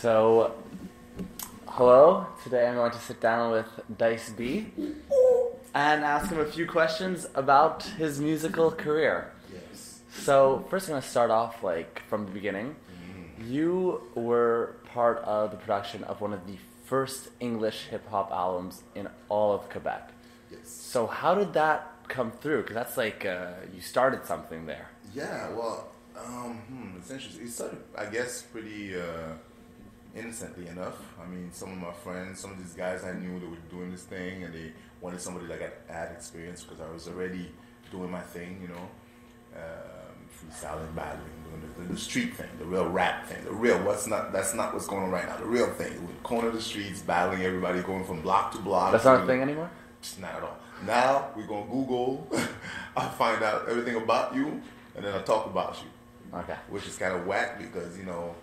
So, hello. Today I'm going to sit down with Dice B and ask him a few questions about his musical career. Yes. So, first I'm going to start off like from the beginning. You were part of the production of one of the first English hip hop albums in all of Quebec. Yes. So, how did that come through? Because that's like uh, you started something there. Yeah. Well, um, hmm, it's interesting. It started, I guess, pretty uh, innocently enough. I mean, some of my friends, some of these guys I knew that were doing this thing, and they wanted somebody that got had experience because I was already doing my thing, you know, um, freestyling, battling, doing the, the, street thing, the real rap thing, the real what's not that's not what's going on right now. The real thing, with corner the streets, battling everybody, going from block to block. That's not a thing anymore. Not at all. Now we're gonna Google. I'll find out everything about you, and then I'll talk about you, Okay. which is kind of whack because you know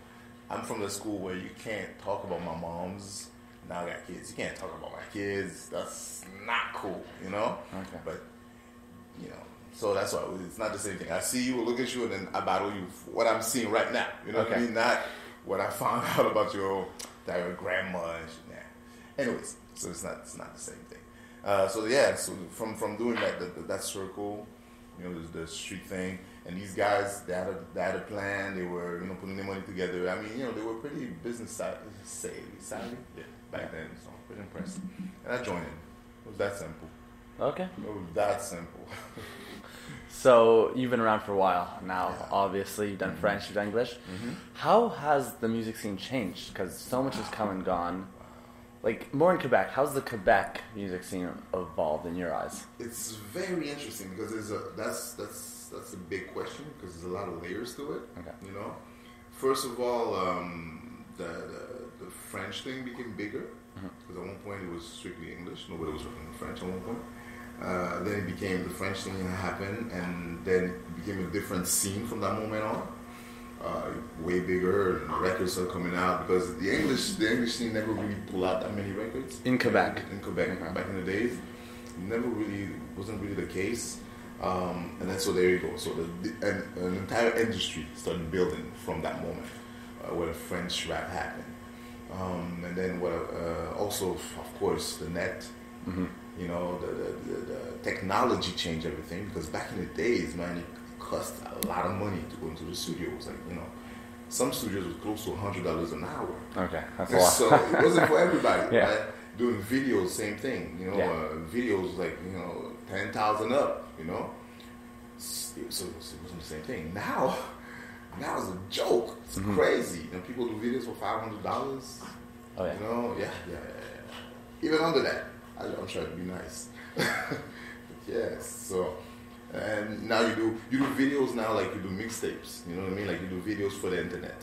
I'm from the school where you can't talk about my mom's. Now I got kids. You can't talk about my kids. That's not cool, you know. Okay. But you know, so that's why it's not the same thing. I see you, look at you, and then I battle you for what I'm seeing right now. You know what I mean? Not what I found out about your that your grandma and shit. Nah. Anyways, so it's not it's not the same thing. Uh, so yeah, so from from doing that that, that circle, you know, the, the street thing, and these guys they had a they had a plan. They were you know putting their money together. I mean, you know, they were pretty business savvy, savvy, yeah, back then. So pretty impressive. And I joined in. It was that simple. Okay. It was that simple. So you've been around for a while now. Yeah. Obviously, you've done mm-hmm. French, you've done English. Mm-hmm. How has the music scene changed? Because so much has come and gone. Like more in Quebec, how's the Quebec music scene evolved in your eyes? It's very interesting because there's a that's that's that's a big question because there's a lot of layers to it. Okay. You know, first of all, um, the, the the French thing became bigger because at one point it was strictly English. Nobody was talking French at one point. Uh, then it became the French thing happened, and then it became a different scene from that moment on. Uh, way bigger, and records are coming out because the English the English scene never really pulled out that many records In Quebec. In Quebec, Okay. back in the days, never really wasn't really the case. Um, and then so there you go. So the, the an, an entire industry started building from that moment uh, where the French rap happened. Um, and then what? Uh, also, of course, the net. You know, the, the, the, the technology changed everything because back in the days, man, it cost a lot of money to go into the studio. It was Like you know, some studios were close to hundred dollars an hour. Okay, that's a lot. So it wasn't for everybody, Yeah. right? Doing videos, same thing. You know, Yeah. uh, videos like you know ten thousand up. You know, so, it wasn't the same thing. Now, now it's a joke. It's Mm-hmm. crazy. You know, people do videos for five hundred dollars. Oh yeah. You know, yeah, yeah, yeah, yeah. Even under that, I, I'm trying to be nice. yes. So, and now you do you do videos now like you do mixtapes. You know what I mean? Like you do videos for the internet.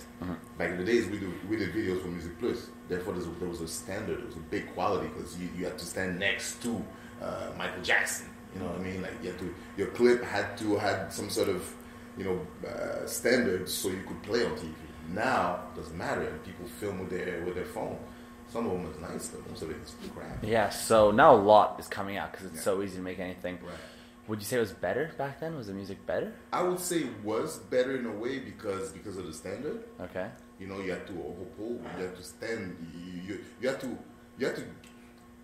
Back in the days, we do we did videos for MusiquePlus. Therefore, there was a standard. There was a big quality because you, you had to stand next to uh, Michael Jackson. You know what I mean? Like you had to your clip had to had some sort of you know uh, standards so you could play on TV. Now it doesn't matter. And people film with their with their phone. Some of them is nice, but most of it is crap. Yeah. So now a lot is coming out because it's Yeah. so easy to make anything. Right. Would you say it was better back then? Was the music better? I would say it was better in a way because because of the standard. Okay. You know, you have to overpull. You have to stand. You, you, you have to you have to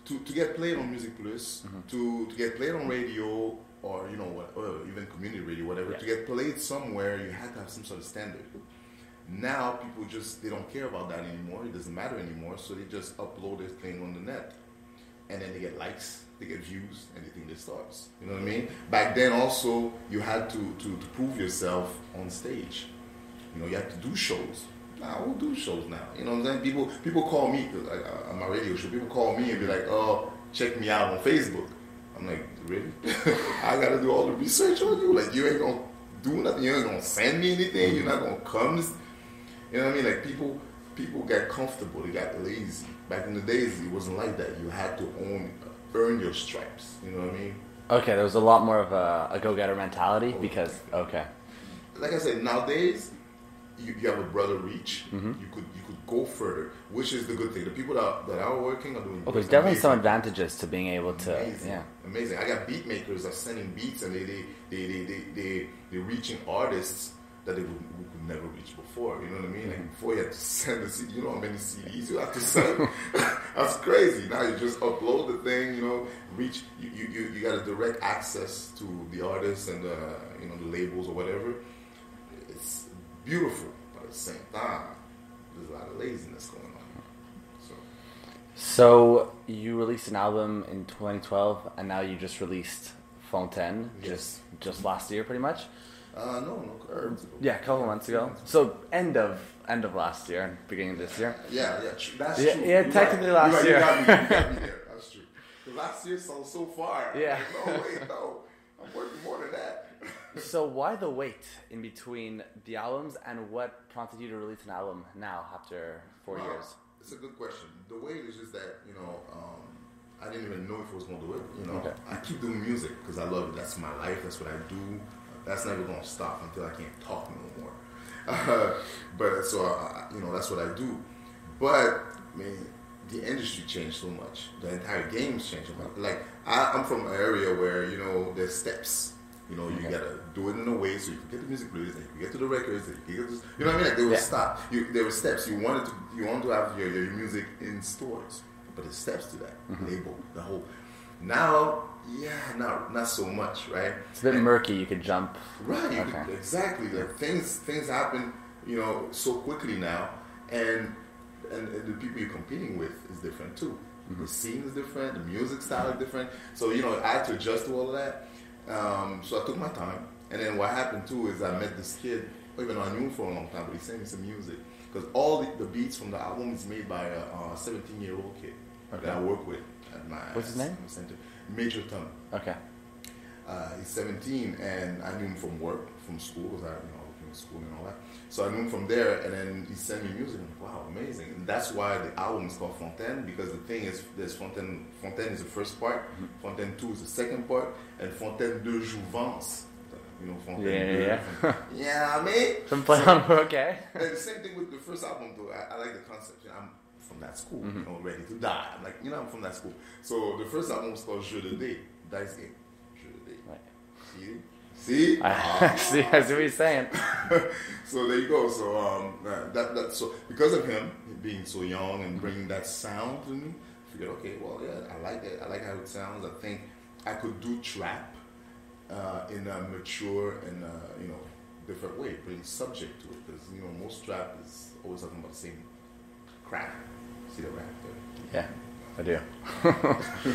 to, to get played on MusiquePlus, mm-hmm. to, to get played on radio or you know what, or even community radio, whatever. Yeah. To get played somewhere, you have to have some sort of standard. Now people just they don't care about that anymore. It doesn't matter anymore. So they just upload their thing on the net, and then they get likes, they get views, and they think they stars. You know what I mean? Back then also you had to to, to prove yourself on stage. You know, you have to do shows. Now we'll do shows now. You know what I'm saying? People people call me I, I, on my radio show. People call me and be like, "Oh, check me out on Facebook." I'm like, "Really? I got to do all the research on you? Like, you ain't gonna do nothing. You ain't gonna send me anything. You're not gonna come." You know what I mean? Like people people got comfortable. They got lazy. Back in the days, it wasn't like that. You had to own earn your stripes. You know what I mean? Okay. There was a lot more of a, a go-getter mentality oh, because okay. like I said, nowadays you, you have a broader reach. Mm-hmm. You could you could go further, which is the good thing. The people that, that are working are doing. Well, there's definitely some advantages to being able to Amazing. yeah. Amazing. I got beat makers that sending beats and they they they they they, they they're reaching artists that they would, we could never reach before. You know what I mean? Like before you had to send the CD, you know how many CDs you have to send? That's crazy. Now you just upload the thing, you know, reach, you, you, you, you got a direct access to the artists and the, you know, the labels or whatever. It's beautiful, but at the same time, there's a lot of laziness going on. So, So you released an album in 2012, and now you just released Fontaine, Yes. just just last year, pretty much. Uh, no, no. Yeah, a couple months ago. So end of end of last year, and beginning of this year. Yeah, yeah, tr- that's Yeah, true. yeah, You're technically right. last year. You got, me, you got me there. That's true. 'Cause last year so so far. Yeah. No, wait, no. I'm working more than that. So why the wait in between the albums, and what prompted you to release an album now after four years? It's a good question. The wait is just that you know, um, I didn't even know if I was going to do it. You know, Okay. I keep doing music because I love it. That's my life. That's what I do. That's never going to stop until I can't talk no more. Uh, but so I, you know, that's what I do. But I mean, the industry changed so much. The entire game's changed. Like I, I'm from an area where you know there's steps. You know, you Okay. gotta do it in a way so you can get the music released, and you can get to the records, and you can get you know what I mean? Like, there was Yeah. stop. You, there were steps. You wanted to, you wanted to have your, your music in stores, but there's steps to that Mm-hmm. label, the whole. Now, yeah, not not so much, right? It's a bit murky. You can jump. Right, you Okay. could- exactly. Like things things happen, you know, so quickly now, and and, and the people you're competing with is different too. Mm-hmm. The scene is different, the music style is different. So you know, I had to adjust to all of that. Um, so I took my time, and then what happened too is I met this kid. Even though I knew him for a long time, but he sent me some music because all the, the beats from the album is made by a 17 year old kid Okay. that I work with at my What's his name? center, Major Tom. Okay. Uh, he's 17, and I knew him from work, from school, because I, you know, I was in school and all that. So I knew him from there, and then he sent me music. I'm wow, amazing! And that's why the album is called Fontaine, because the thing is, there's Fontaine. Fontaine is the first part, Mm-hmm. Fontaine two is the second part, and Fontaine de Jouvence. You know, Fontaine. Yeah, de- yeah, yeah, I mean. Some play on okay. And the same thing with the first album, though. I, I like the concept. You know, I'm from that school, Mm-hmm. you know, ready to die. I'm like, you know, I'm from that school. So the first album was called Jeu de Dé, Dice Game. Jeu de Dé. Right. See? See? I see. I see what you're saying. so there you go. So um, uh, that that so because of him being so young and bringing that sound to me, I figured, okay, well, yeah, I like it. I like how it sounds. I think I could do trap uh, in a mature and uh, you know different way, bring subject to it because you know most trap is always talking about the same crap. See the rap there. Yeah, I do.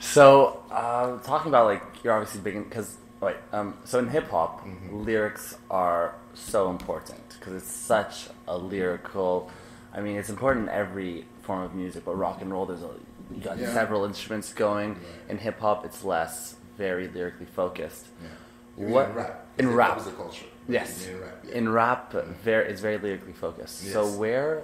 so, uh, talking about like you're obviously big because wait, um, so in hip hop, Mhm. lyrics are so important because it's such a lyrical. I mean, it's important in every form of music, but rock and roll, there's a you got Yeah. several instruments going. Right. In hip hop, it's less, very lyrically focused. Yeah. What- in rap? in rap. is a culture. Yes. in rap. Yeah. In rap, very it's very lyrically focused. So where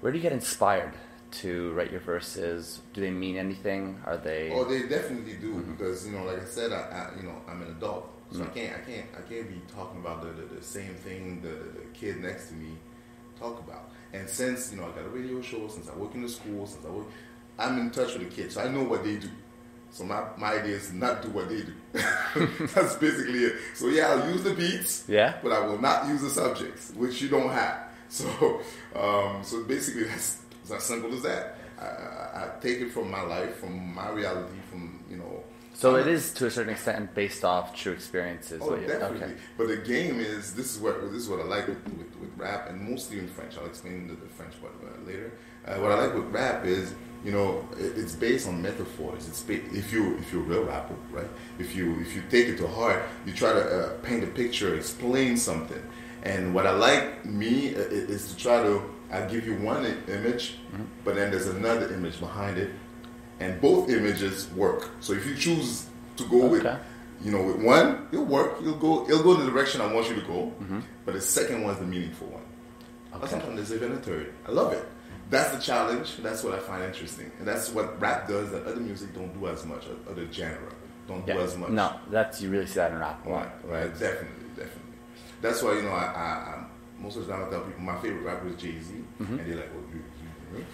where do you get inspired to write your verses? Do they mean anything? Are they? Oh, they definitely do Mm-hmm. because you know, like I said, I, I you know I'm an adult, so I can't I can't I can't be talking about the, the, the same thing the, the kid next to me talk about. And since you know I got a radio show, since I work in the school, since I work, I'm in touch with the kids, so I know what they do. So my, my idea is to not do what they do. That's basically it. So yeah, I'll use the beats, yeah. but I will not use the subjects, which you don't have. So, um, so basically, that's it's as simple as that. I, I, I take it from my life, from my reality, from you know. So it is to a certain extent based off true experiences. Oh, definitely. Okay. But the game is this is what this is what I like with, with, with rap and mostly in French. I'll explain the, the French part uh, later. Uh, what I like with rap is you know it, it's based on metaphors. It's ba- if you if you're a real rapper, right? If you if you take it to heart, you try to uh, paint a picture, explain something. And what I like me is to try to I give you one image, Mm-hmm. but then there's another image behind it, and both images work. So if you choose to go with you know, with one, it'll work. You'll go. It'll go in the direction I want you to go. Mm-hmm. But the second one's the meaningful one. Okay. sometimes there's even a third. I love it. That's the challenge. That's what I find interesting, and that's what rap does that other music don't do as much. Other genre don't do as much. No, that's you really see that in rap Right, right? definitely. That's why you know I, I, I most of the time I tell people my favorite rapper is Jay Z, Mm-hmm. and they're like, "Well, you, you, you?"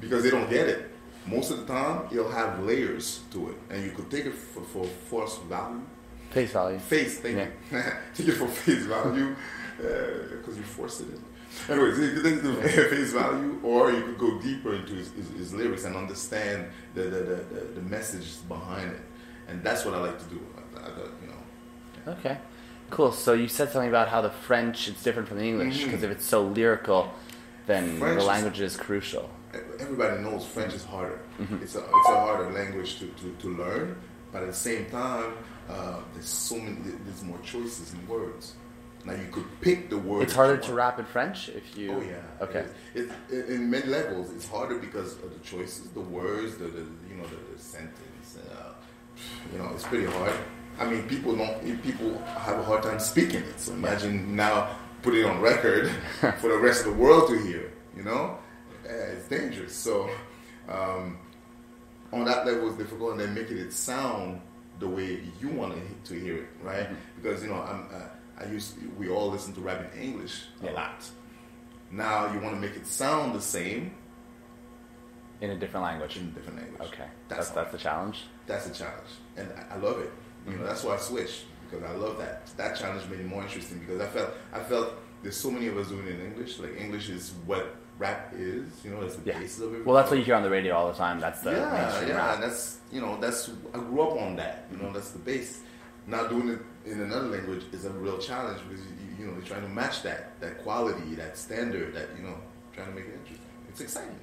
because they don't get it. Most of the time, it'll have layers to it, and you could take it for, for force value, Face value. Face, thank Yeah. you. Take it for face value because you forced it in. Anyways, you could take it to face value, or you could go deeper into his, his, his lyrics and understand the the, the, the the message behind it, and that's what I like to do. I, I, you know, Okay, cool. So you said something about how the French is different from the English because if it's so lyrical, then French the language is crucial. everybody knows French is harder. Mhm. It's a it's a harder language to, to, to learn, but at the same time, uh, there's so many. There's more choices in words. Now you could pick the words. It's harder to rap in French if you. Oh yeah. Okay. It, it, in many levels, it's harder because of the choices, the words, the, the you know the, the sentence. Uh, you know, it's pretty hard. I mean, people don't. People have a hard time speaking it. So imagine now put it on record for the rest of the world to hear. You know, uh, it's dangerous. So um, on that level, it's difficult, and then making it sound the way you want to hear it, right? Because you know, I'm. Uh, I used we all listen to rap in English a lot. Now you want to make it sound the same In a different language. in a different language. Okay, That's that's that's the challenge. That's a challenge, and I, I love it. You know, that's why I switched because I love that. That challenge made it more interesting because I felt I felt there's so many of us doing it in English. Like English is what rap is. You know, it's the Yeah. basis of it. Well, that's what you hear on the radio all the time. That's the yeah, yeah, rap. and that's you know that's I grew up on that. You know, that's the base. Now doing it in another language is a real challenge because you, you know you're trying to match that that quality, that standard, that you know, trying to make it interesting. It's exciting.